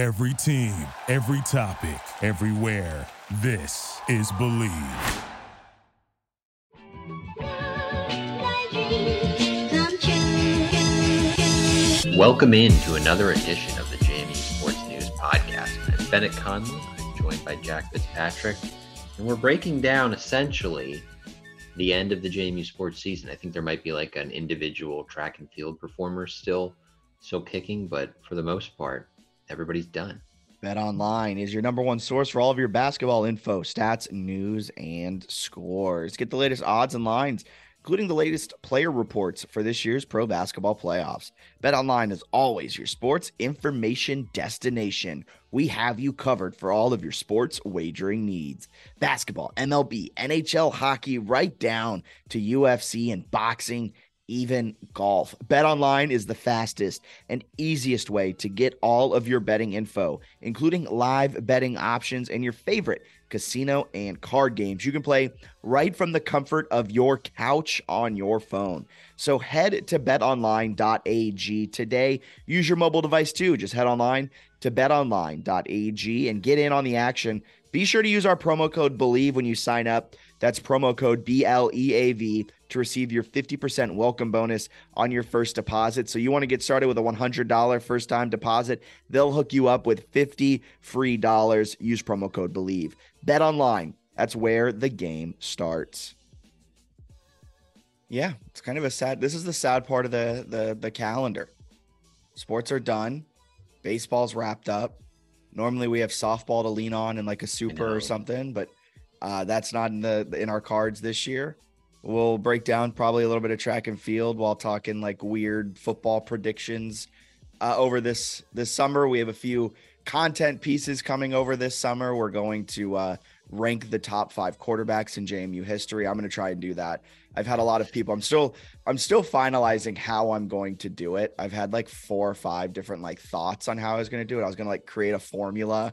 Every team, every topic, everywhere. This is Bleav. Welcome in to another edition of the JMU Sports News Podcast. I'm Bennett Conlon. I'm joined by Jack Fitzpatrick, and we're breaking down essentially the end of the JMU sports season. I think there might be like an individual track and field performer still still kicking, but for the most part, everybody's done. Bet Online is your number one source for all of your basketball info, stats, news, and scores. Get the latest odds and lines, including the latest player reports for this year's pro basketball playoffs. Bet Online is always your sports information destination. We have you covered for all of your sports wagering needs. Basketball, MLB, NHL hockey, right down to UFC and boxing even golf. Bet online is the fastest and easiest way to get all of your betting info, including live betting options and your favorite casino and card games. You can play right from the comfort of your couch on your phone. So head to betonline.ag today. Use your mobile device too. Just head online to betonline.ag and get in on the action. Be sure to use our promo code BLEAV when you sign up. That's promo code B L E A V to receive your 50% welcome bonus on your first deposit. So you want to get started with a $100 first time deposit, they'll hook you up with 50 free dollars. Use promo code BLEAV. Bet online. That's where the game starts. Yeah, it's kind of a sad. This is the sad part of the the the calendar. Sports are done. Baseball's wrapped up. Normally we have softball to lean on and like a super or something, but uh, that's not in the in our cards this year. We'll break down probably a little bit of track and field while talking like weird football predictions uh, over this this summer. We have a few content pieces coming over this summer. We're going to uh, rank the top five quarterbacks in JMU history. I'm going to try and do that. I've had a lot of people. I'm still I'm still finalizing how I'm going to do it. I've had like four or five different like thoughts on how I was going to do it. I was going to like create a formula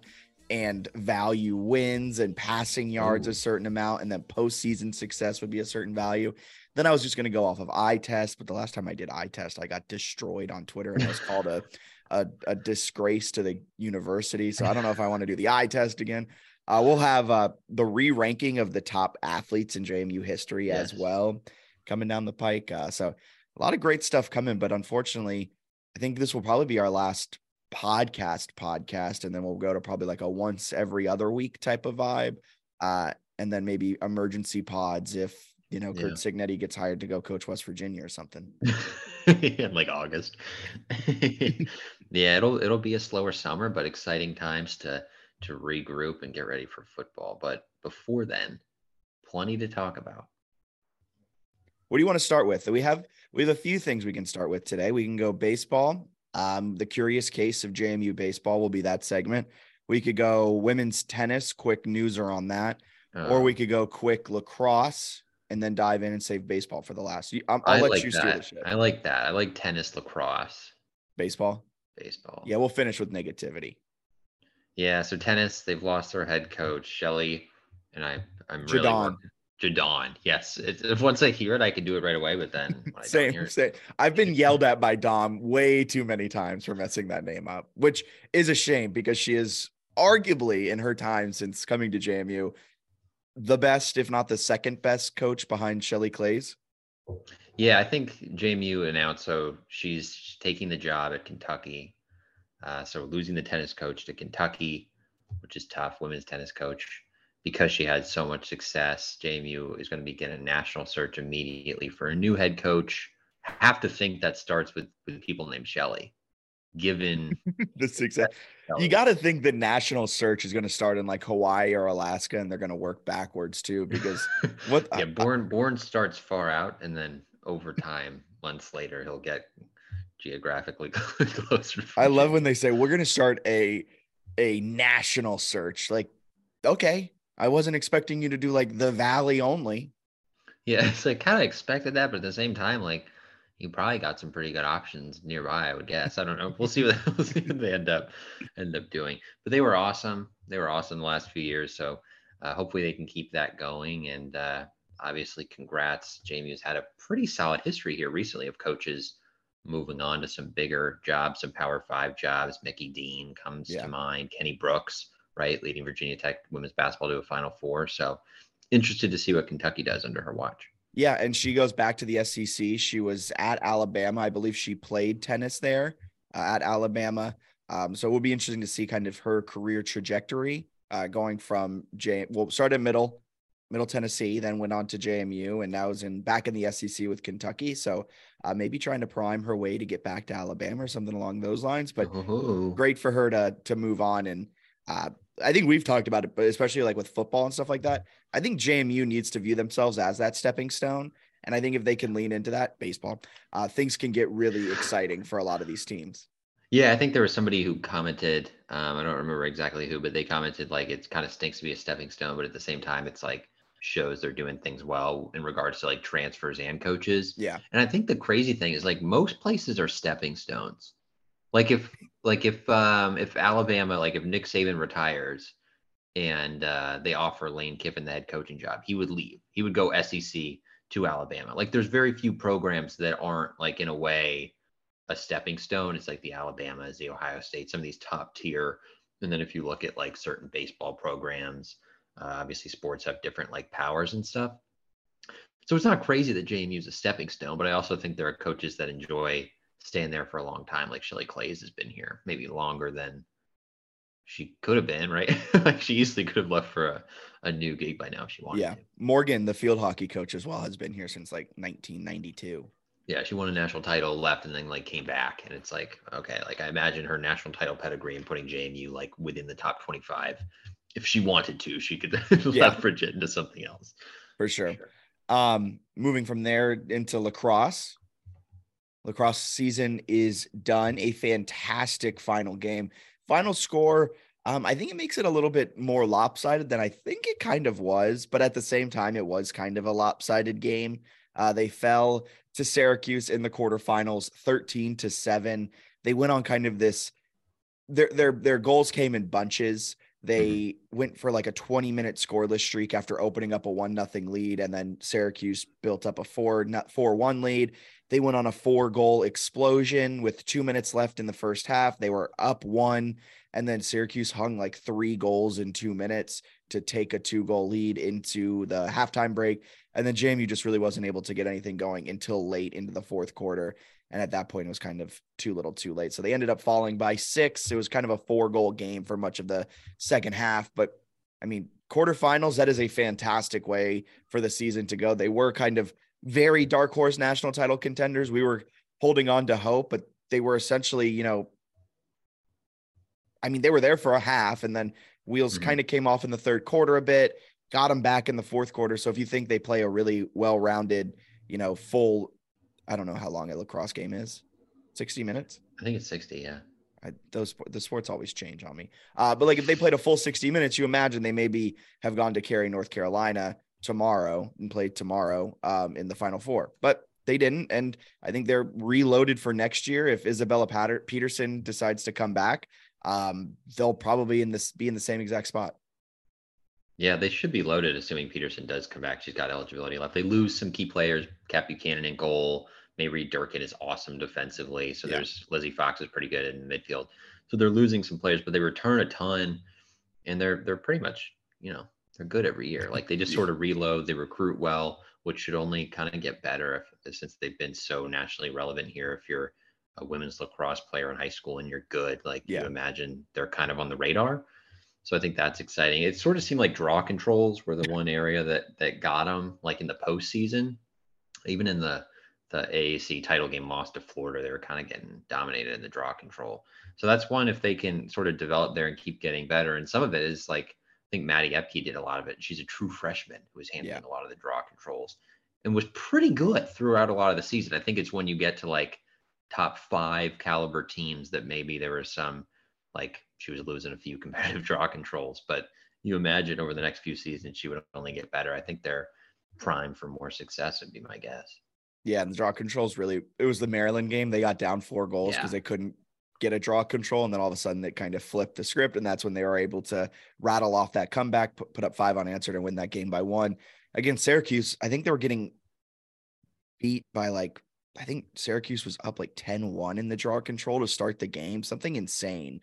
and value wins and passing yards Ooh. a certain amount, and then postseason success would be a certain value. Then I was just going to go off of eye test, but the last time I did eye test, I got destroyed on Twitter and it was called a, a, a disgrace to the university. So I don't know if I want to do the eye test again. Uh, we'll have uh, the re-ranking of the top athletes in JMU history yes. as well coming down the pike. Uh, so a lot of great stuff coming, but unfortunately, I think this will probably be our last podcast podcast and then we'll go to probably like a once every other week type of vibe uh and then maybe emergency pods if you know Curt yeah. Cignetti gets hired to go coach West Virginia or something. In like August. Yeah it'll it'll be a slower summer but exciting times to to regroup and get ready for football. But before then plenty to talk about. What do you want to start with? We have we have a few things we can start with today. We can go baseball um, the curious case of JMU baseball will be that segment. We could go women's tennis, quick newser on that, uh, or we uh. could go quick lacrosse and then dive in and save baseball for the last. I'll, I'll let like you that. steer the ship. I like that. I like tennis, lacrosse, baseball, baseball. Yeah, we'll finish with negativity. Yeah, so tennis, they've lost their head coach Shelley, and I, I'm really Jaudon. Yes. if once I hear it, I can do it right away. But then same, same. I've been yelled at by Dom way too many times for messing that name up, which is a shame because she is arguably in her time since coming to JMU the best, if not the second best coach behind Shelley Klaes. Yeah, I think JMU announced so she's taking the job at Kentucky. Uh, so losing the tennis coach to Kentucky, which is tough, women's tennis coach because she had so much success, JMU is going to begin a national search immediately for a new head coach. I have to think that starts with with people named Shelly. Given the success, you got to think the national search is going to start in like Hawaii or Alaska, and they're going to work backwards too. Because what? yeah, born Bourne starts far out, and then over time, months later, he'll get geographically closer. I love when they say we're going to start a a national search. Like, okay, I wasn't expecting you to do like the valley only. Yeah, so like kind of expected that, but at the same time, like you probably got some pretty good options nearby. I would guess. I don't know. We'll see what, we'll see what they end up end up doing. But they were awesome. They were awesome the last few years. So uh, hopefully they can keep that going. And uh, obviously, congrats. JMU's had a pretty solid history here recently of coaches moving on to some bigger jobs, some Power Five jobs. Mickey Dean comes yeah. to mind. Kenny Brooks, right, leading Virginia Tech women's basketball to a Final Four. So interested to see what Kentucky does under her watch. Yeah, and she goes back to the SEC. She was at Alabama. I believe she played tennis there uh, at Alabama. Um, so it will be interesting to see kind of her career trajectory uh, going from J. Well, started middle, Middle Tennessee, then went on to JMU, and now is in back in the SEC with Kentucky. So uh, maybe trying to prime her way to get back to Alabama or something along those lines. But Ooh. great for her to to move on. And uh, I think we've talked about it, but especially like with football and stuff like that, I think JMU needs to view themselves as that stepping stone. And I think if they can lean into that baseball, uh, things can get really exciting for a lot of these teams. Yeah, I think there was somebody who commented. Um, I don't remember exactly who, but they commented like it kind of stinks to be a stepping stone, but at the same time, it's like shows they're doing things well in regards to like transfers and coaches. Yeah. And I think the crazy thing is like most places are stepping stones. Like if like if um if Alabama like if Nick Saban retires and uh, they offer Lane Kiffin the head coaching job, he would leave. He would go SEC to Alabama. Like there's very few programs that aren't like in a way a stepping stone. It's like the Alabamas, the Ohio State, some of these top tier. And then if you look at like certain baseball programs, uh, obviously, sports have different like powers and stuff. So it's not crazy that JMU is a stepping stone, but I also think there are coaches that enjoy staying there for a long time. Like Shelley Klaes has been here maybe longer than she could have been, right? like she easily could have left for a, a new gig by now if she wanted yeah. to. Morgan, the field hockey coach as well, has been here since like 1992. Yeah, she won a national title, left, and then like came back. And it's like, okay, like I imagine her national title pedigree and putting JMU like within the top 25 if she wanted to, she could yeah. leverage it into something else. For sure. sure. Um, moving from there into lacrosse. Lacrosse season is done. A fantastic final game. Final score. Um, I think it makes it a little bit more lopsided than I think it kind of was, but at the same time, it was kind of a lopsided game. Uh, they fell to Syracuse in the quarterfinals, 13 to 7. They went on kind of this their their their goals came in bunches. They mm-hmm. went for like a 20 minute scoreless streak after opening up a one nothing lead, and then Syracuse built up a four four one lead. They went on a four goal explosion with two minutes left in the first half. They were up one, and then Syracuse hung like three goals in two minutes to take a two goal lead into the halftime break. And then JMU just really wasn't able to get anything going until late into the fourth quarter. And at that point, it was kind of too little too late. So they ended up falling by six. It was kind of a four goal game for much of the second half. But I mean, quarterfinals, that is a fantastic way for the season to go. They were kind of very dark horse national title contenders. We were holding on to hope, but they were essentially, you know, I mean, they were there for a half and then wheels mm-hmm. kind of came off in the third quarter a bit, got them back in the fourth quarter. So if you think they play a really well rounded, you know, full I don't know how long a lacrosse game is. 60 minutes? I think it's 60, yeah. I, those the sports always change on me. Uh, but like if they played a full 60 minutes, you imagine they maybe have gone to Cary, North Carolina tomorrow and play tomorrow um, in the final four, but they didn't. And I think they're reloaded for next year. If Isabella Patter- Peterson decides to come back, um, they'll probably in this be in the same exact spot. Yeah, they should be loaded, assuming Peterson does come back. She's got eligibility left. They lose some key players. Kat Buchanan in goal. Maybe Durkin is awesome defensively. So yeah. there's Lizzie Fox is pretty good in midfield. So they're losing some players, but they return a ton, and they're they're pretty much you know they're good every year. Like they just sort of reload. They recruit well, which should only kind of get better if, since they've been so nationally relevant here. If you're a women's lacrosse player in high school and you're good, like yeah. you imagine they're kind of on the radar. So I think that's exciting. It sort of seemed like draw controls were the one area that that got them, like in the postseason, even in the the AAC title game lost to Florida, they were kind of getting dominated in the draw control. So that's one if they can sort of develop there and keep getting better. And some of it is like I think Maddie Epke did a lot of it. She's a true freshman who was handling yeah. a lot of the draw controls and was pretty good throughout a lot of the season. I think it's when you get to like top five caliber teams that maybe there was some like she was losing a few competitive draw controls, but you imagine over the next few seasons she would only get better. I think they're prime for more success would be my guess. Yeah, and the draw controls really it was the Maryland game. They got down four goals because yeah. they couldn't get a draw control and then all of a sudden it kind of flipped the script and that's when they were able to rattle off that comeback put, put up five unanswered and win that game by one against syracuse i think they were getting beat by like I think Syracuse was up like 10 1 in the draw control to start the game, something insane.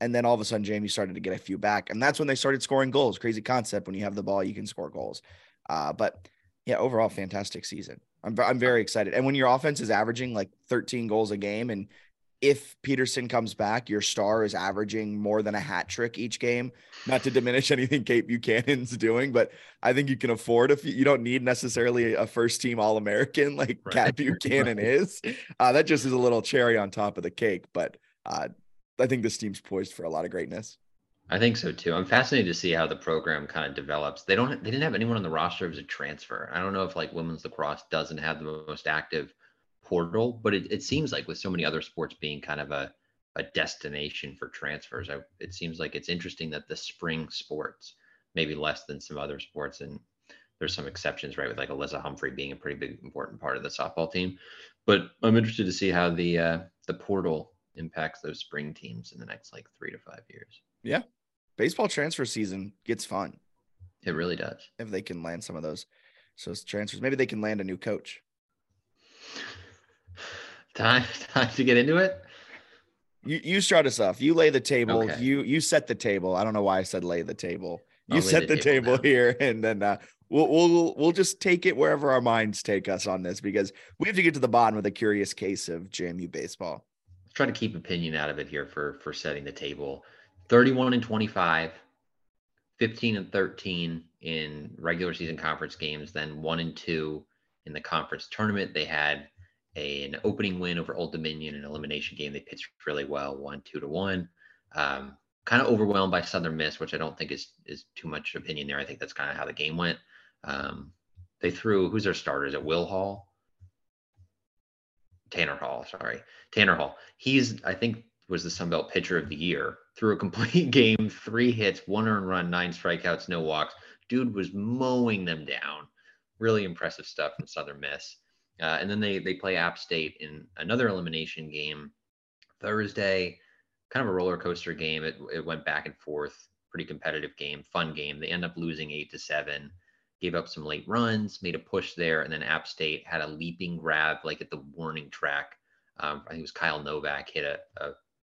And then all of a sudden, Jamie started to get a few back. And that's when they started scoring goals. Crazy concept. When you have the ball, you can score goals. Uh, but yeah, overall, fantastic season. I'm, I'm very excited. And when your offense is averaging like 13 goals a game and if Peterson comes back, your star is averaging more than a hat trick each game. Not to diminish anything Kate Buchanan's doing, but I think you can afford if you don't need necessarily a first team All American like right. Kat Buchanan right. is. Uh, that just is a little cherry on top of the cake. But uh, I think this team's poised for a lot of greatness. I think so too. I'm fascinated to see how the program kind of develops. They don't. They didn't have anyone on the roster as a transfer. I don't know if like women's lacrosse doesn't have the most active portal, but it, it seems like with so many other sports being kind of a, a destination for transfers, I, it seems like it's interesting that the spring sports, maybe less than some other sports, and there's some exceptions, right? With like Alyssa Humphrey being a pretty big important part of the softball team. But I'm interested to see how the uh, the portal impacts those spring teams in the next like three to five years. Yeah, baseball transfer season gets fun. It really does. If they can land some of those, so transfers, maybe they can land a new coach. Time time to get into it. You you start us off. You lay the table. Okay. You you set the table. I don't know why I said lay the table. You I'll set the, the table, table here, and then uh, we'll we'll we'll just take it wherever our minds take us on this because we have to get to the bottom of the curious case of JMU baseball. Let's try to keep opinion out of it here for for setting the table. 31 and 25, 15 and 13 in regular season conference games, then one and two in the conference tournament. They had a, an opening win over Old Dominion, an elimination game. They pitched really well, one two to one. Um, kind of overwhelmed by Southern Miss, which I don't think is is too much opinion there. I think that's kind of how the game went. Um, they threw who's their starters at Will Hall, Tanner Hall. Sorry, Tanner Hall. He's I think was the Sun Belt pitcher of the year. Threw a complete game, three hits, one earned run, nine strikeouts, no walks. Dude was mowing them down. Really impressive stuff from Southern Miss. Uh, and then they they play App State in another elimination game Thursday. Kind of a roller coaster game. It it went back and forth. Pretty competitive game, fun game. They end up losing eight to seven. Gave up some late runs, made a push there, and then App State had a leaping grab like at the warning track. Um, I think it was Kyle Novak hit a, a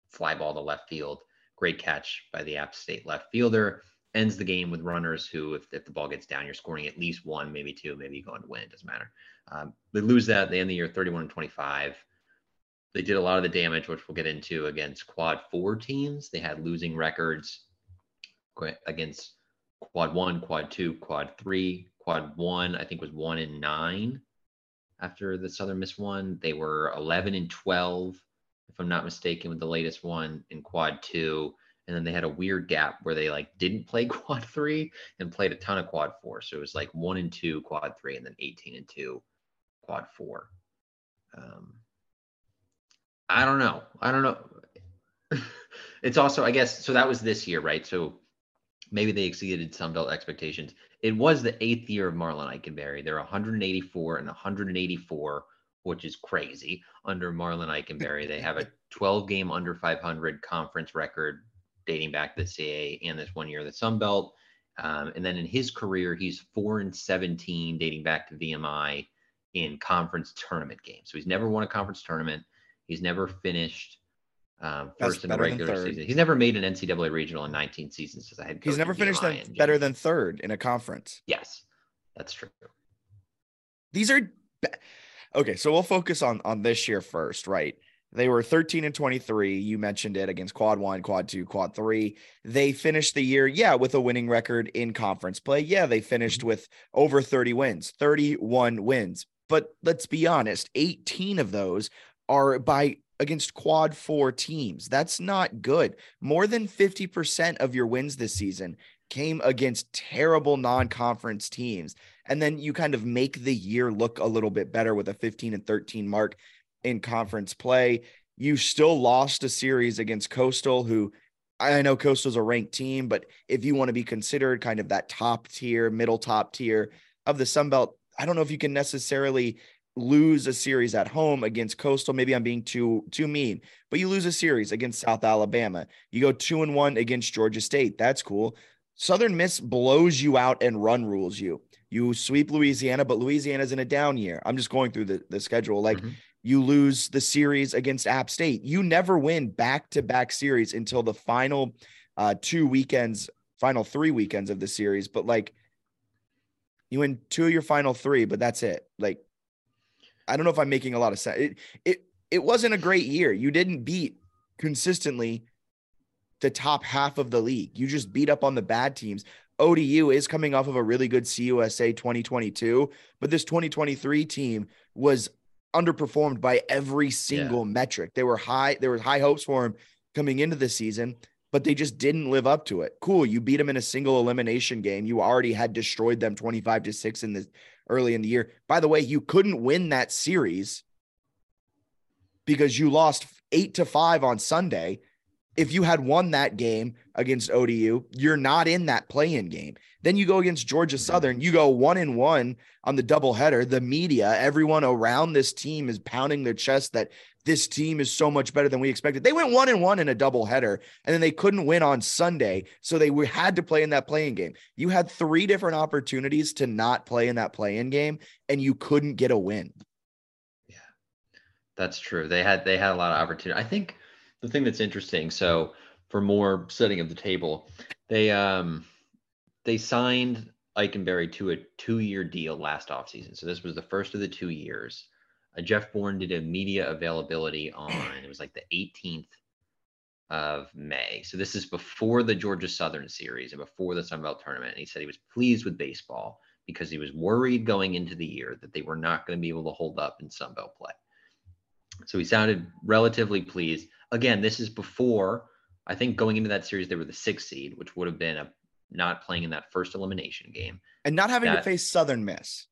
fly ball to left field. Great catch by the App State left fielder. Ends the game with runners who, if, if the ball gets down, you're scoring at least one, maybe two, maybe you go on to win. It doesn't matter. Um, they lose that. They end of the year 31 and 25. They did a lot of the damage, which we'll get into against quad four teams. They had losing records against quad one, quad two, quad three. Quad one, I think, was one in nine after the Southern Miss one. They were 11 and 12, if I'm not mistaken, with the latest one in quad two. And then they had a weird gap where they like didn't play quad three and played a ton of quad four. So it was like one and two quad three and then 18 and two quad four. Um, I don't know. I don't know. it's also, I guess, so that was this year, right? So maybe they exceeded Sun Belt expectations. It was the eighth year of Marlin Ikenberry. They're 184 and 184, which is crazy under Marlin Ikenberry. They have a 12 game under 500 conference record dating back to the CA and this one year the Sun Belt. Um, and then in his career, he's four and 17 dating back to VMI in conference tournament games. So he's never won a conference tournament. He's never finished um, first in the regular season. He's never made an NCAA regional in 19 seasons as I had. He's never finished better than third in a conference. Yes, that's true. These are okay. So we'll focus on on this year first, right? They were 13 and 23. You mentioned it against quad one, quad two, quad three. They finished the year, yeah, with a winning record in conference play. Yeah, they finished mm-hmm. with over 30 wins, 31 wins. But let's be honest, 18 of those are by against quad four teams. That's not good. More than 50% of your wins this season came against terrible non-conference teams. And then you kind of make the year look a little bit better with a 15 and 13 mark in conference play. You still lost a series against Coastal, who I know Coastal's a ranked team, but if you want to be considered kind of that top tier, middle top tier of the Sun Belt, I don't know if you can necessarily lose a series at home against Coastal. Maybe I'm being too too mean, but you lose a series against South Alabama. You go two and one against Georgia State. That's cool. Southern Miss blows you out and run rules you. You sweep Louisiana, but Louisiana's in a down year. I'm just going through the, the schedule. Like Mhm. you lose the series against App State. You never win back to back series until the final uh, two weekends, final three weekends of the series. But like you win two of your final three, but that's it. Like I don't know if I'm making a lot of sense. It it it wasn't a great year. You didn't beat consistently the top half of the league. You just beat up on the bad teams. ODU is coming off of a really good CUSA 2022, but this 2023 team was underperformed by every single metric. They were high, there were high hopes for him coming into the season, but they just didn't live up to it. Cool, you beat them in a single elimination game. You already had destroyed them 25 to 6 in the early in the year. By the way, you couldn't win that series because you lost 8 to 5 on Sunday. If you had won that game against ODU, you're not in that play-in game. Then you go against Georgia mm-hmm. Southern, you go one and one on the doubleheader. The media, everyone around this team is pounding their chest that this team is so much better than we expected. They went one and one in a doubleheader, and then they couldn't win on Sunday, so they had to play in that playing game. You had three different opportunities to not play in that play-in game, and you couldn't get a win. Yeah, that's true. They had they had a lot of opportunity. I think the thing that's interesting. So for more setting of the table, they um they signed Ikenberry to a two-year deal last offseason. So this was the first of the two years. Uh, Jeff Bourne did a media availability on it was like the 18th of May. So this is before the Georgia Southern series and before the Sun Belt tournament. And he said he was pleased with baseball because he was worried going into the year that they were not going to be able to hold up in Sun Belt play. So he sounded relatively pleased. Again, this is before I think going into that series they were the sixth seed, which would have been a not playing in that first elimination game. And not having to face Southern Miss.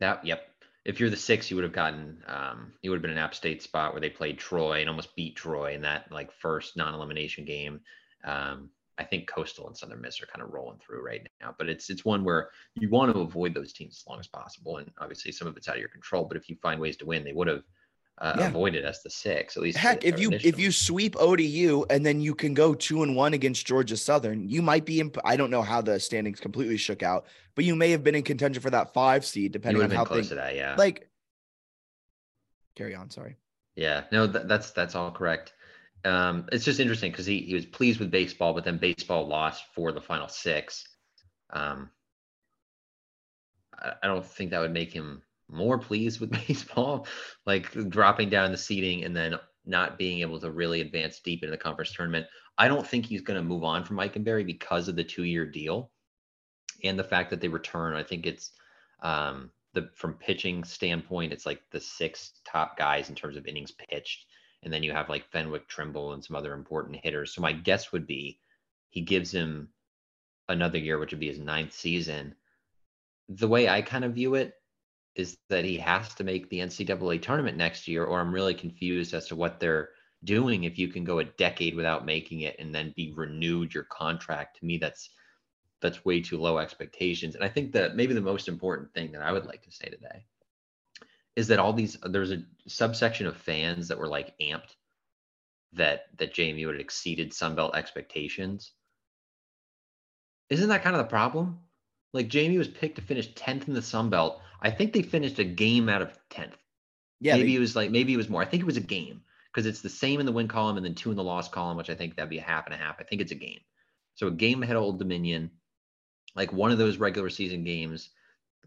That yep. If you're the six, you would have gotten um you would have been an App State spot where they played Troy and almost beat Troy in that like first non-elimination game. Um I think Coastal and Southern Miss are kind of rolling through right now, but it's it's one where you want to avoid those teams as long as possible, and obviously some of it's out of your control. But if you find ways to win, they would have uh, Yeah. avoided as the six at least. Heck, if you if you sweep ODU and then you can go two and one against Georgia Southern, you might be in. I don't know how the standings completely shook out, but you may have been in contention for that five seed, depending on how close things to that, yeah. like. Carry on. Sorry. Yeah, no, th- that's that's all correct. Um, it's just interesting because he he was pleased with baseball, but then baseball lost for the final six. Um, I, I don't think that would make him more pleased with baseball, like dropping down the seating and then not being able to really advance deep into the conference tournament. I don't think he's going to move on from Ikenberry because of the two-year deal and the fact that they return. I think it's um, the from pitching standpoint, it's like the six top guys in terms of innings pitched, and then you have like Fenwick, Trimble, and some other important hitters. So my guess would be he gives him another year, which would be his ninth season. The way I kind of view it is that he has to make the NCAA tournament next year, or I'm really confused as to what they're doing if you can go a decade without making it and then be renewed your contract. To me, that's that's way too low expectations. And I think that maybe the most important thing that I would like to say today is that all these there's a subsection of fans that were like amped that that JMU had exceeded Sunbelt expectations. Isn't that kind of the problem? Like Jamie was picked to finish 10th in the Sun Belt. I think they finished a game out of 10th. Yeah. maybe they- it was like maybe it was more. I think it was a game because it's the same in the win column and then two in the loss column, which I think that'd be a half and a half. I think it's a game. So a game ahead of Old Dominion, like one of those regular season games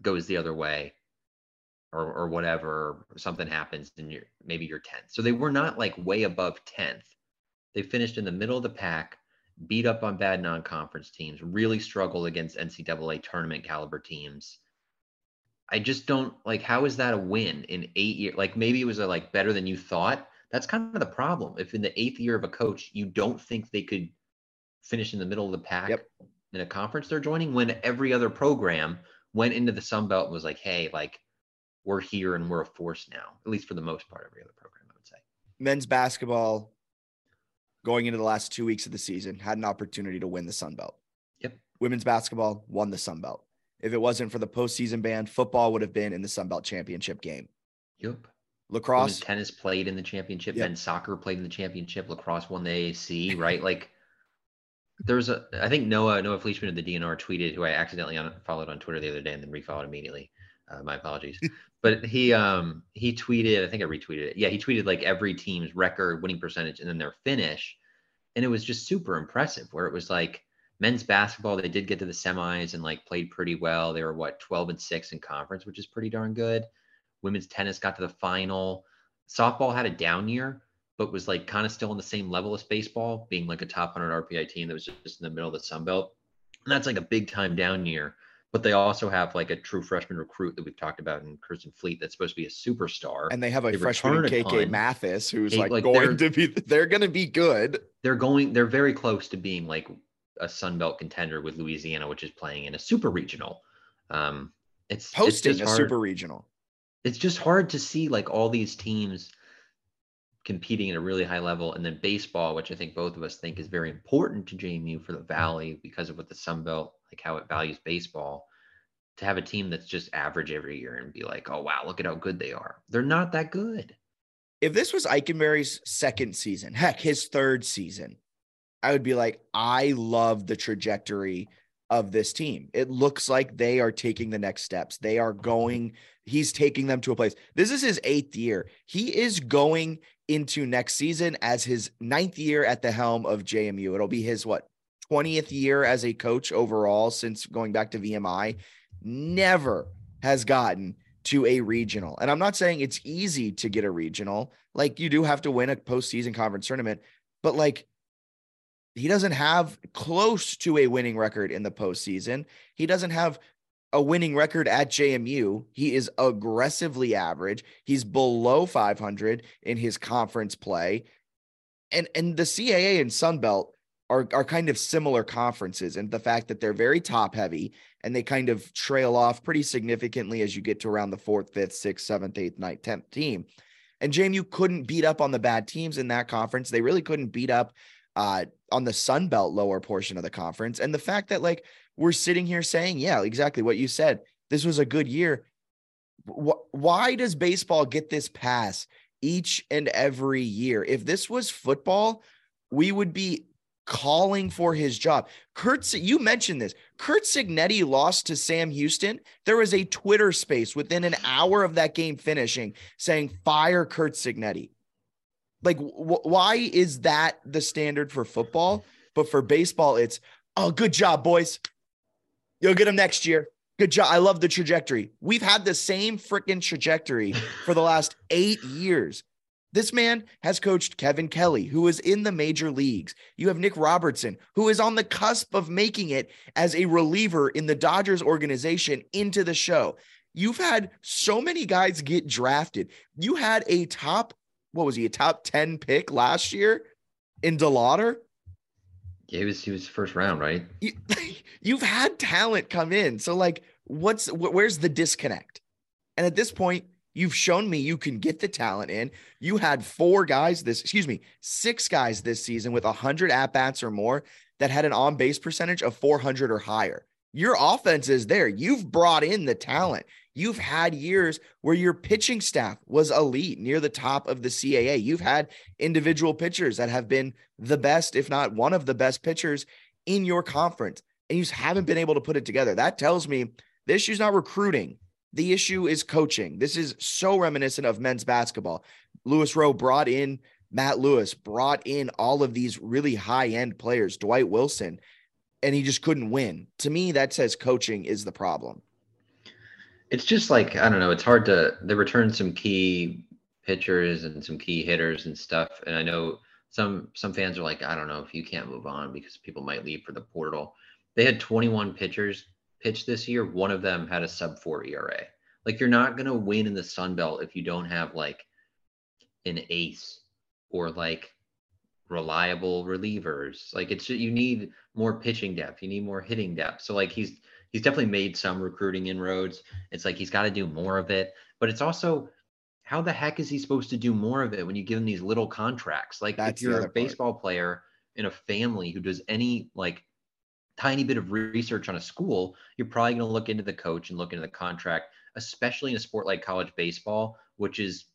goes the other way, or or whatever, or something happens and you're maybe you're 10th. So they were not like way above 10th. They finished in the middle of the pack, beat up on bad non-conference teams, really struggled against NCAA tournament caliber teams. I just don't like how is that a win in eight years? Like maybe it was a, like better than you thought. That's kind of the problem. If in the eighth year of a coach, you don't think they could finish in the middle of the pack Yep. in a conference they're joining, when every other program went into the Sun Belt and was like, hey, like we're here and we're a force now, at least for the most part, every other program, I would say. men's basketball going into the last two weeks of the season had an opportunity to win the Sun Belt. Yep. Women's basketball won the Sun Belt. If it wasn't for the postseason ban, football would have been in the Sun Belt championship game. Yep. Women's Lacrosse, tennis played in the championship. Yep. Men's soccer played in the championship. Lacrosse won the AAC, right? Like there's a I think Noah Noah Fleischman of the DNR tweeted who I accidentally followed on Twitter the other day and then refollowed immediately. Uh, my apologies. but he um he tweeted I think I retweeted it. Yeah, he tweeted like every team's record winning percentage and then their finish, and it was just super impressive. Where it was like men's basketball they did get to the semis and like played pretty well. They were what 12 and six in conference, which is pretty darn good. Women's tennis got to the final. Softball had a down year, but was like kind of still on the same level as baseball, being like a top 100 RPI team that was just in the middle of the Sun Belt. And that's like a big time down year. But they also have like a true freshman recruit that we've talked about in Kirsten Fleet that's supposed to be a superstar. And they have a they freshman KK Mathis who's they, like, like going to be they're going to be good. They're going they're very close to being like a Sun Belt contender with Louisiana, which is playing in a super regional. Um, it's hosting it's a super regional. It's just hard to see like all these teams competing at a really high level. And then baseball, which I think both of us think is very important to JMU for the Valley because of what the Sun Belt, like how it values baseball, to have a team that's just average every year and be like, oh, wow, look at how good they are. They're not that good. If this was Ikenberry's second season, heck, his third season, I would be like, I love the trajectory of this team. It looks like they are taking the next steps. They are mm-hmm. going, he's taking them to a place. This is his eighth year. He is going into next season as his ninth year at the helm of JMU. It'll be his what 20th year as a coach overall since going back to VMI. Never has gotten to a regional. And I'm not saying it's easy to get a regional. Like you do have to win a postseason conference tournament, but like he doesn't have close to a winning record in the postseason. He doesn't have a winning record at JMU. He is aggressively average. He's below 500 in his conference play. And and the CAA and Sun Belt are are kind of similar conferences and the fact that they're very top heavy and they kind of trail off pretty significantly as you get to around the 4th, 5th, 6th, 7th, 8th, 9th, 10th team. And JMU couldn't beat up on the bad teams in that conference. They really couldn't beat up uh, on the Sun Belt lower portion of the conference. And the fact that like we're sitting here saying, yeah, exactly what you said. This was a good year. Why does baseball get this pass each and every year? If this was football, we would be calling for his job. Curt, you mentioned this. Curt Cignetti lost to Sam Houston. There was a Twitter space within an hour of that game finishing saying, fire Curt Cignetti. Like, wh- why is that the standard for football? But for baseball, it's, oh, good job, boys. You'll get him next year. Good job. I love the trajectory. We've had the same freaking trajectory for the last eight years. This man has coached Kevin Kelly, who is in the major leagues. You have Nick Robertson, who is on the cusp of making it as a reliever in the Dodgers organization into the show. You've had so many guys get drafted. You had a top, what was he, a top 10 pick last year in DeLauter? He was he was first round, right? You, you've had talent come in, so like, what's where's the disconnect? And at this point, you've shown me you can get the talent in. You had four guys this, excuse me, six guys this season with hundred at bats or more that had an on base percentage of 400 or higher. Your offense is there. You've brought in the talent. You've had years where your pitching staff was elite near the top of the CAA. You've had individual pitchers that have been the best, if not one of the best pitchers in your conference, and you just haven't been able to put it together. That tells me the issue is not recruiting. The issue is coaching. This is so reminiscent of men's basketball. Louis Rowe brought in Matt Lewis, brought in all of these really high end players, Dwight Wilson, and he just couldn't win. To me, that says coaching is the problem it's just like I don't know. It's hard to they return some key pitchers and some key hitters and stuff. And I know some some fans are like, I don't know if you can't move on because people might leave for the portal. They had 21 pitchers pitch this year. One of them had a sub four ERA. Like you're not gonna win in the Sun Belt if you don't have like an ace or like reliable relievers. Like it's you need more pitching depth. You need more hitting depth. So like he's he's definitely made some recruiting inroads. It's like he's got to do more of it, but it's also how the heck is he supposed to do more of it when you give him these little contracts? Like That's if you're a baseball part. player in a family who does any like tiny bit of research on a school, you're probably going to look into the coach and look into the contract, especially in a sport like college baseball, which is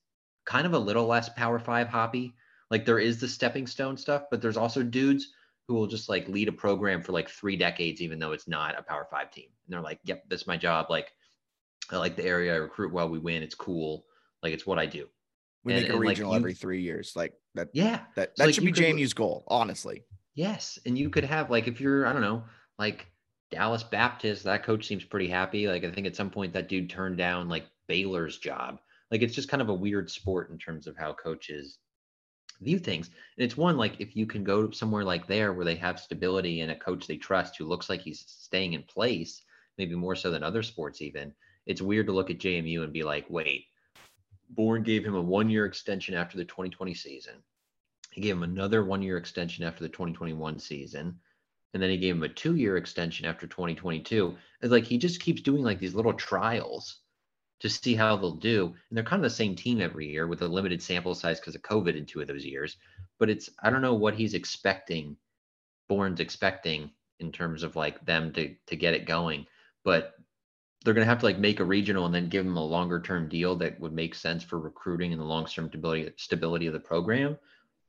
kind of a little less power five hoppy. Like there is the stepping stone stuff, but there's also dudes who will just like lead a program for like three decades, even though it's not a Power Five team. And they're like, "Yep, this is my job. Like, I like the area. I recruit well. We win. It's cool. Like, it's what I do." We And- make a like, regional you- every three years. Like that. Yeah, That that like, should you be JMU's goal, honestly. Yes, and you could have like if you're I don't know like Dallas Baptist, that coach seems pretty happy. Like I think at some point that dude turned down like Baylor's job. Like it's just kind of a weird sport in terms of how coaches view things. And it's one like if you can go somewhere like there where they have stability and a coach they trust who looks like he's staying in place, maybe more so than other sports even. It's weird to look at JMU and be like, wait, Bourne gave him a one-year extension after the 2020 season. He gave him another one-year extension after the 2021 season, and then he gave him a two-year extension after 2022. It's like he just keeps doing like these little trials to see how they'll do. And they're kind of the same team every year with a limited sample size because of COVID in two of those years. But it's I don't know what he's expecting, Bourne's expecting in terms of like them to to get it going. But they're gonna have to like make a regional and then give them a longer term deal that would make sense for recruiting and the long term stability stability of the program,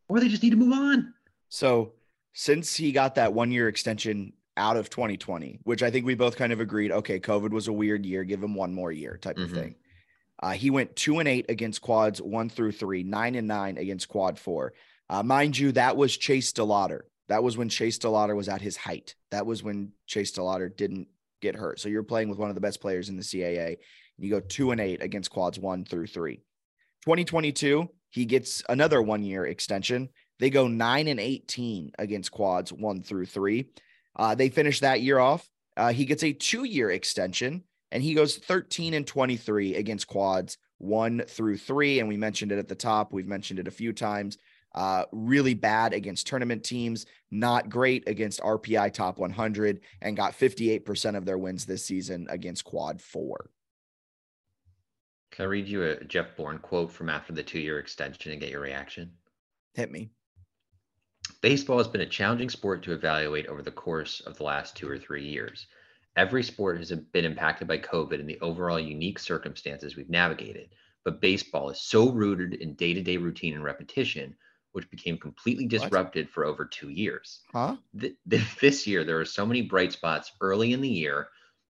or they just need to move on. So since he got that one year extension out of 2020, which I think we both kind of agreed, okay, COVID was a weird year, give him one more year type of Mhm. thing. Uh, he went two and eight against quads one through three, nine and nine against quad four. Uh, mind you, that was Chase DeLauter. That was when Chase DeLauter was at his height. That was when Chase DeLauter didn't get hurt. So you're playing with one of the best players in the CAA. You go two and eight against quads one through three. 2022, he gets another one year extension. They go nine and 18 against quads one through three. Uh, they finish that year off. Uh, he gets a two year extension and he goes 13 and 23 against quads one through three. And we mentioned it at the top. We've mentioned it a few times. Uh, really bad against tournament teams, not great against RPI top 100, and got 58% of their wins this season against quad four. Can I read you a Jeff Bourne quote from after the two year extension and get your reaction? Hit me. Baseball has been a challenging sport to evaluate over the course of the last two or three years. Every sport has been impacted by COVID and the overall unique circumstances we've navigated, but baseball is so rooted in day to day routine and repetition, which became completely disrupted for over two years. Huh? Th- th- this year, there are so many bright spots early in the year.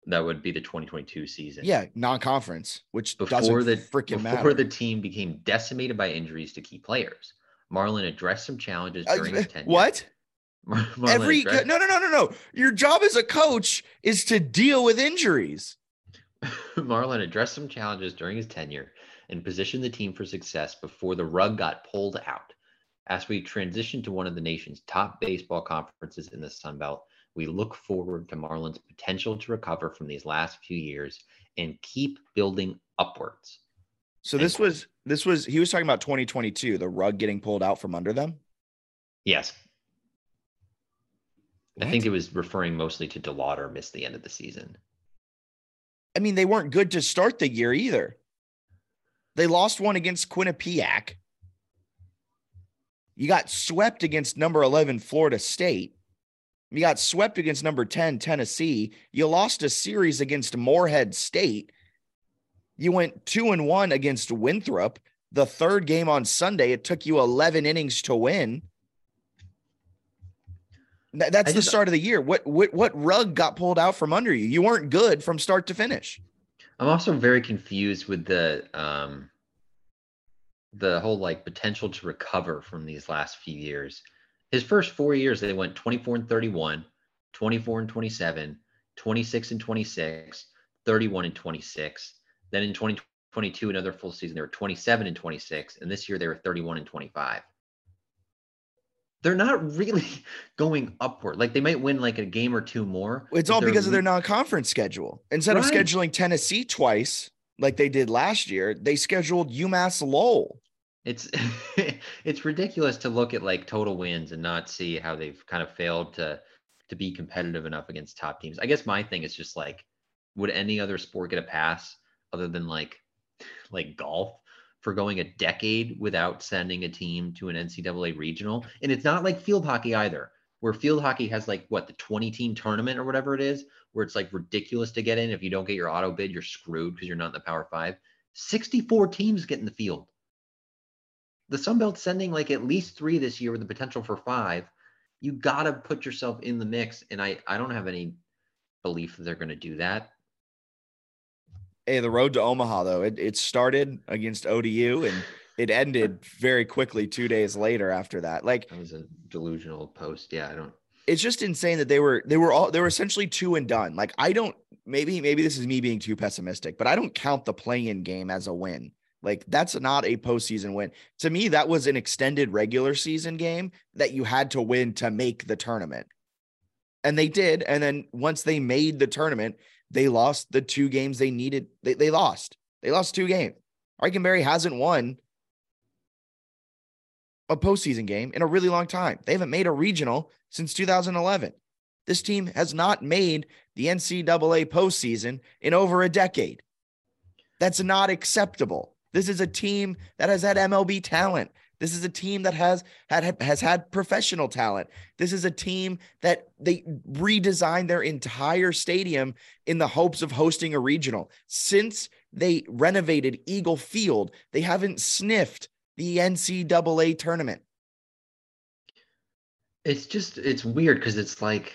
That would be the 2022 season. Yeah, non conference, which Before the freaking before matter. the team became decimated by injuries to key players, Marlin addressed some challenges Uh, during his tenure. what? Mar- Every addressed- no no no no no. Your job as a coach is to deal with injuries. Marlin addressed some challenges during his tenure and positioned the team for success before the rug got pulled out. As we transition to one of the nation's top baseball conferences in the Sun Belt, we look forward to Marlin's potential to recover from these last few years and keep building upwards. So this was this was he was talking about 2022, the rug getting pulled out from under them. Yes, I think it was referring mostly to DeLauter missed the end of the season. I mean, they weren't good to start the year either. They lost one against Quinnipiac. You got swept against number 11 Florida State. You got swept against number 10 Tennessee. You lost a series against Morehead State. You went 2 and 1 against Winthrop. The third game on Sunday, it took you 11 innings to win. That's the start of the year. What what what rug got pulled out from under you? You weren't good from start to finish. I'm also very confused with the um the whole like potential to recover from these last few years. His first 4 years they went 24 and 31, 24 and 27, 26 and 26, 31 and 26. Then in 2022 another full season they were 27 and 26 and this year they were 31 and 25. They're not really going upward. Like they might win like a game or two more. It's all because of their non-conference schedule. Instead of scheduling Tennessee twice, like they did last year, they scheduled UMass Lowell. It's it's ridiculous to look at like total wins and not see how they've kind of failed to to be competitive enough against top teams. I guess my thing is just like, would any other sport get a pass other than like like golf for going a decade without sending a team to an NCAA regional? And it's not like field hockey either, where field hockey has like what the 20 team tournament or whatever it is, where it's like ridiculous to get in. If you don't get your auto bid, you're screwed because you're not in the Power Five. 64 teams get in the field the Sun Belt's sending like at least three this year with the potential for five. you gotta put yourself in the mix. And I I don't have any belief that they're gonna do that. Hey, the road to Omaha though, it, it started against ODU and it ended very quickly two days later after that. Like that was a delusional post. Yeah, I don't it's just insane that they were they were all they were essentially two and done. Like I don't maybe maybe this is me being too pessimistic, but I don't count the play-in game as a win. Like that's not a postseason win. To me, that was an extended regular season game that you had to win to make the tournament. And they did. And then once they made the tournament, they lost the two games they needed. They, they lost. They lost two games. Ikenberry hasn't won a postseason game in a really long time. They haven't made a regional since 2011. This team has not made the NCAA postseason in over a decade. That's not acceptable. This is a team that has had MLB talent. This is a team that has had has had professional talent. This is a team that they redesigned their entire stadium in the hopes of hosting a regional. Since they renovated Eagle Field, they haven't sniffed the NCAA tournament. It's just it's weird because it's like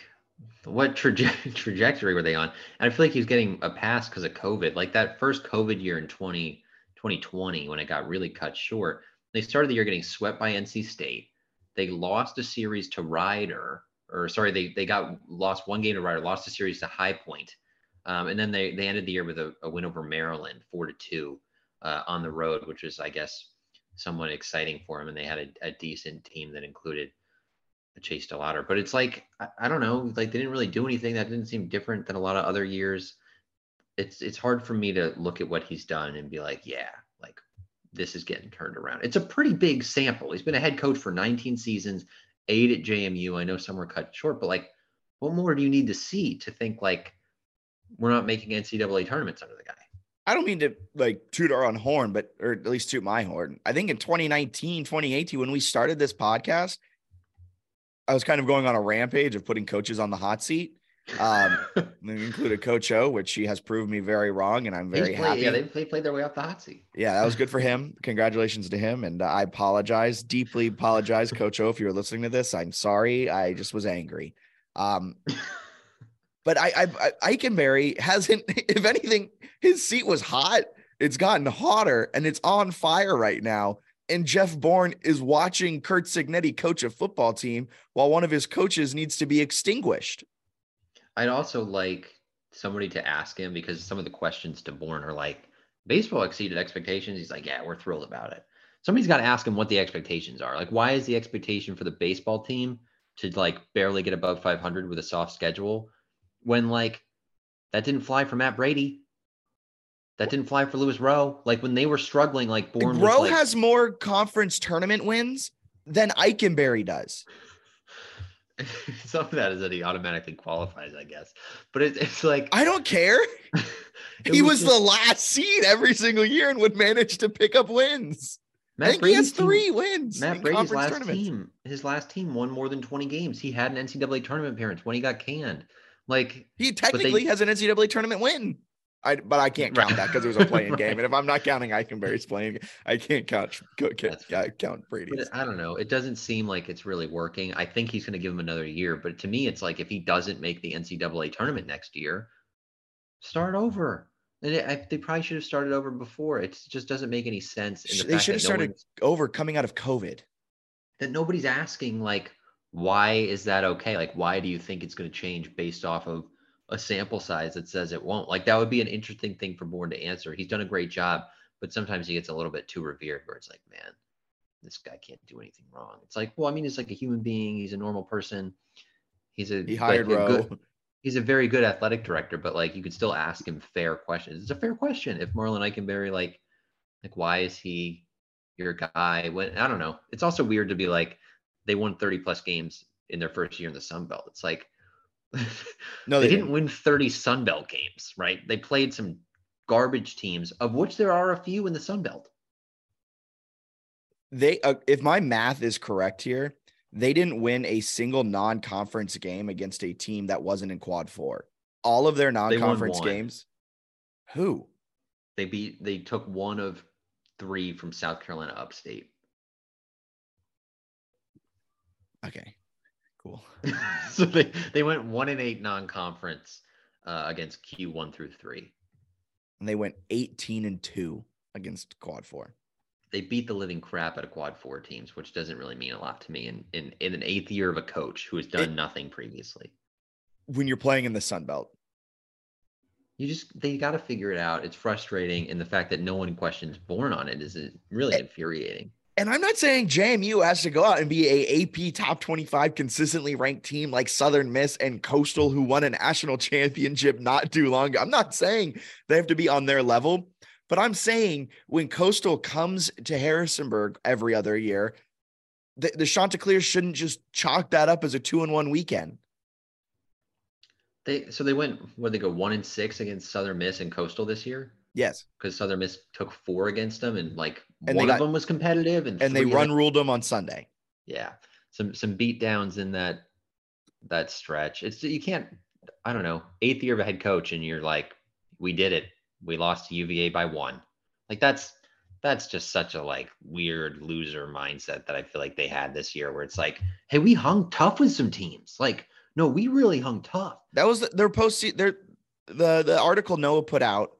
what traje- trajectory were they on? And I feel like he's getting a pass because of COVID. Like that first COVID year in 20, 2020 when it got really cut short, they started the year getting swept by NC State. They lost a series to Rider, or sorry, they they got lost one game to Rider, lost a series to High Point. Um, and then they they ended the year with a, a win over Maryland, four to two, uh, on the road, which was I guess somewhat exciting for them. And they had a, a decent team that included Chase DeLauter. But it's like, I, I, don't know, like they didn't really do anything that didn't seem different than a lot of other years. It's it's hard for me to look at what he's done and be like, yeah, this is getting turned around. It's a pretty big sample. He's been a head coach for 19 seasons, eight at JMU. I know some were cut short, but like, what more do you need to see to think like we're not making NCAA tournaments under the guy? I don't mean to like toot our own horn, but or at least toot my horn. I think in 2019, 2018, when we started this podcast, I was kind of going on a rampage of putting coaches on the hot seat. Um, included Coach O, which he has proved me very wrong, and I'm very played, happy. Yeah, they, they played their way off the hot seat. Yeah, that was good for him. Congratulations to him, and I apologize, deeply apologize, Coach O, if you were listening to this. I'm sorry. I just was angry. Um, but I, I, I Ikenberry hasn't. If anything, his seat was hot. It's gotten hotter, and it's on fire right now. And Jeff Bourne is watching Curt Cignetti coach a football team while one of his coaches needs to be extinguished. I'd also like somebody to ask him because some of the questions to Bourne are like, baseball exceeded expectations. He's like, yeah, we're thrilled about it. Somebody's got to ask him what the expectations are. Like, why is the expectation for the baseball team to like barely get above 500 with a soft schedule when like that didn't fly for Matt Brady. That didn't fly for Louis Rowe. Like when they were struggling, like Bourne. Rowe like, has more conference tournament wins than Ikenberry does. Some of that is that he automatically qualifies, I guess. But it, it's like I don't care. he was, was just, the last seed every single year and would manage to pick up wins. Matt I think Brady's he has three team, wins. Matt Brady's last team, his last team won more than 20 games. He had an NCAA tournament appearance when he got canned. Like he technically they, has an NCAA tournament win. I, but I can't count right. that because it was a playing right. game. And if I'm not counting Ikenberry's playing, I can't count count, count Brady. I don't know. It doesn't seem like it's really working. I think he's going to give him another year. But to me, it's like if he doesn't make the NCAA tournament next year, start over. And it, I, they probably should have started over before. It just doesn't make any sense. The they should have started no over coming out of COVID. That nobody's asking like, why is that okay? Like, why do you think it's going to change based off of a sample size that says it won't? Like, that would be an interesting thing for Bourne to answer. He's done a great job, but sometimes he gets a little bit too revered where it's like, man, this guy can't do anything wrong. It's like, well, I mean, he's like a human being. He's a normal person. He's a he hired like, a good, he's a very good athletic director, but like you could still ask him fair questions. It's a fair question. If Marlin Ikenberry, like, like why is he your guy? When I don't know. It's also weird to be like, they won 30 plus games in their first year in the Sun Belt. It's like no, they, they didn't, didn't win 30 Sun Belt games, right? They played some garbage teams, of which there are a few in the Sun Belt. They, uh, if my math is correct here, they didn't win a single non-conference game against a team that wasn't in Quad Four. All of their non-conference games. Who? They beat. They took one of three from South Carolina Upstate. Okay. Cool. so they, they went one and eight non-conference uh, against Q one through three. And they went 18 and two against quad four. They beat the living crap out of quad four teams, which doesn't really mean a lot to me in, in, in an eighth year of a coach who has done it, nothing previously. When you're playing in the Sun Belt. You just they got to figure it out. It's frustrating, and the fact that no one questions Bourne on it is really infuriating. And I'm not saying JMU has to go out and be a AP top 25 consistently ranked team like Southern Miss and Coastal, who won a national championship not too long ago. I'm not saying they have to be on their level, but I'm saying when Coastal comes to Harrisonburg every other year, the, the Chanticleer shouldn't just chalk that up as a two and one weekend. They so they went where they go one and six against Southern Miss and Coastal this year. Yes, because Southern Miss took four against them, and like and one got, of them was competitive, and and they run ruled them on Sunday. Yeah, some some beat downs in that that stretch. It's you can't. I don't know. Eighth year of a head coach, and you're like, we did it. We lost to UVA by one. Like that's that's just such a like weird loser mindset that I feel like they had this year, where it's like, hey, we hung tough with some teams. Like, no, we really hung tough. That was their post. Their the the article Noah put out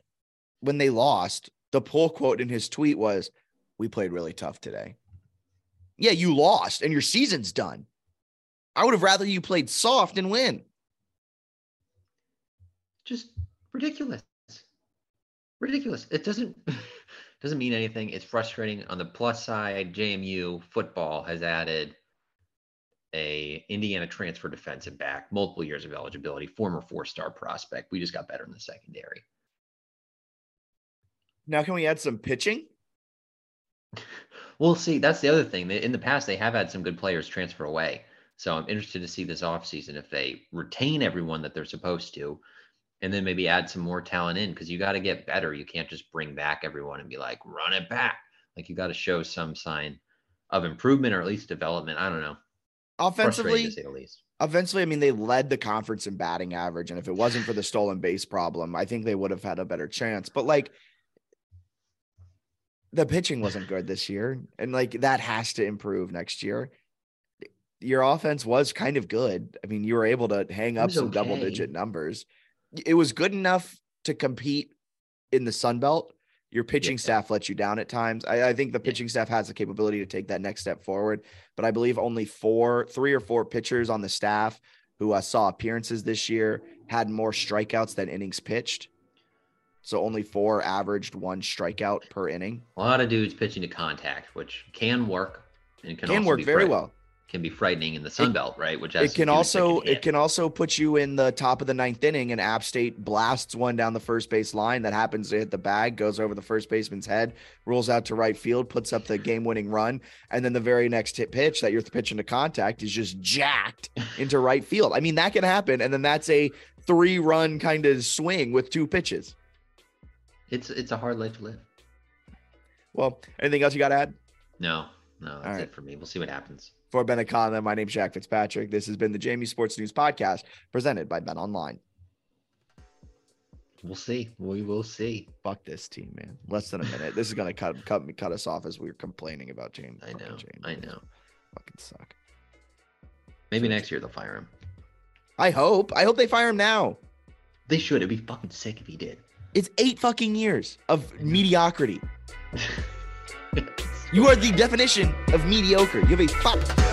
when they lost. The pull quote in his tweet was, "We played really tough today." Yeah, you lost, and your season's done. I would have rather you played soft and win. Just ridiculous. Ridiculous. It doesn't doesn't mean anything. It's frustrating. On the plus side, JMU football has added a Indiana transfer defensive back, multiple years of eligibility, former four-star prospect. We just got better in the secondary. Now, can we add some pitching? We'll see. That's the other thing. In the past, they have had some good players transfer away. So I'm interested to see this offseason if they retain everyone that they're supposed to, and then maybe add some more talent in because you got to get better. You can't just bring back everyone and be like, run it back. Like you got to show some sign of improvement or at least development. I don't know. Offensively, Offensively, I mean, they led the conference in batting average. And if it wasn't for the stolen base problem, I think they would have had a better chance. But like the pitching wasn't good this year. And like that has to improve next year. Your offense was kind of good. I mean, you were able to hang up some okay. double digit numbers. It was good enough to compete in the Sun Belt. Your pitching yeah. staff lets you down at times. I, I think the pitching yeah. staff has the capability to take that next step forward, but I believe only four, three or four pitchers on the staff who uh, saw appearances this year had more strikeouts than innings pitched. So only four averaged one strikeout per inning. A lot of dudes pitching to contact, which can work and can, can work very well can be frightening in the Sun Belt, right? Which it can also it can also put you in the top of the ninth inning, and App State blasts one down the first base line that happens to hit the bag, goes over the first baseman's head, rolls out to right field, puts up the game-winning run, and then the very next hit pitch that you're pitching to contact is just jacked into right field. I mean, that can happen, and then that's a three-run kind of swing with two pitches. It's it's a hard life to live. Well, anything else you got to add? No, no, that's right. it for me. We'll see what happens. For Ben Akana, my name's Jack Fitzpatrick. This has been the JMU Sports News Podcast presented by BetOnline. We'll see. We will see. Fuck this team, man. Less than a minute. this is gonna cut cut me cut us off as we were complaining about James. I know. James. I know. Fucking suck. Maybe next year they'll fire him. I hope. I hope they fire him now. They should. It'd be fucking sick if he did. It's eight fucking years of mediocrity. You are the definition of mediocre. You have a fuck.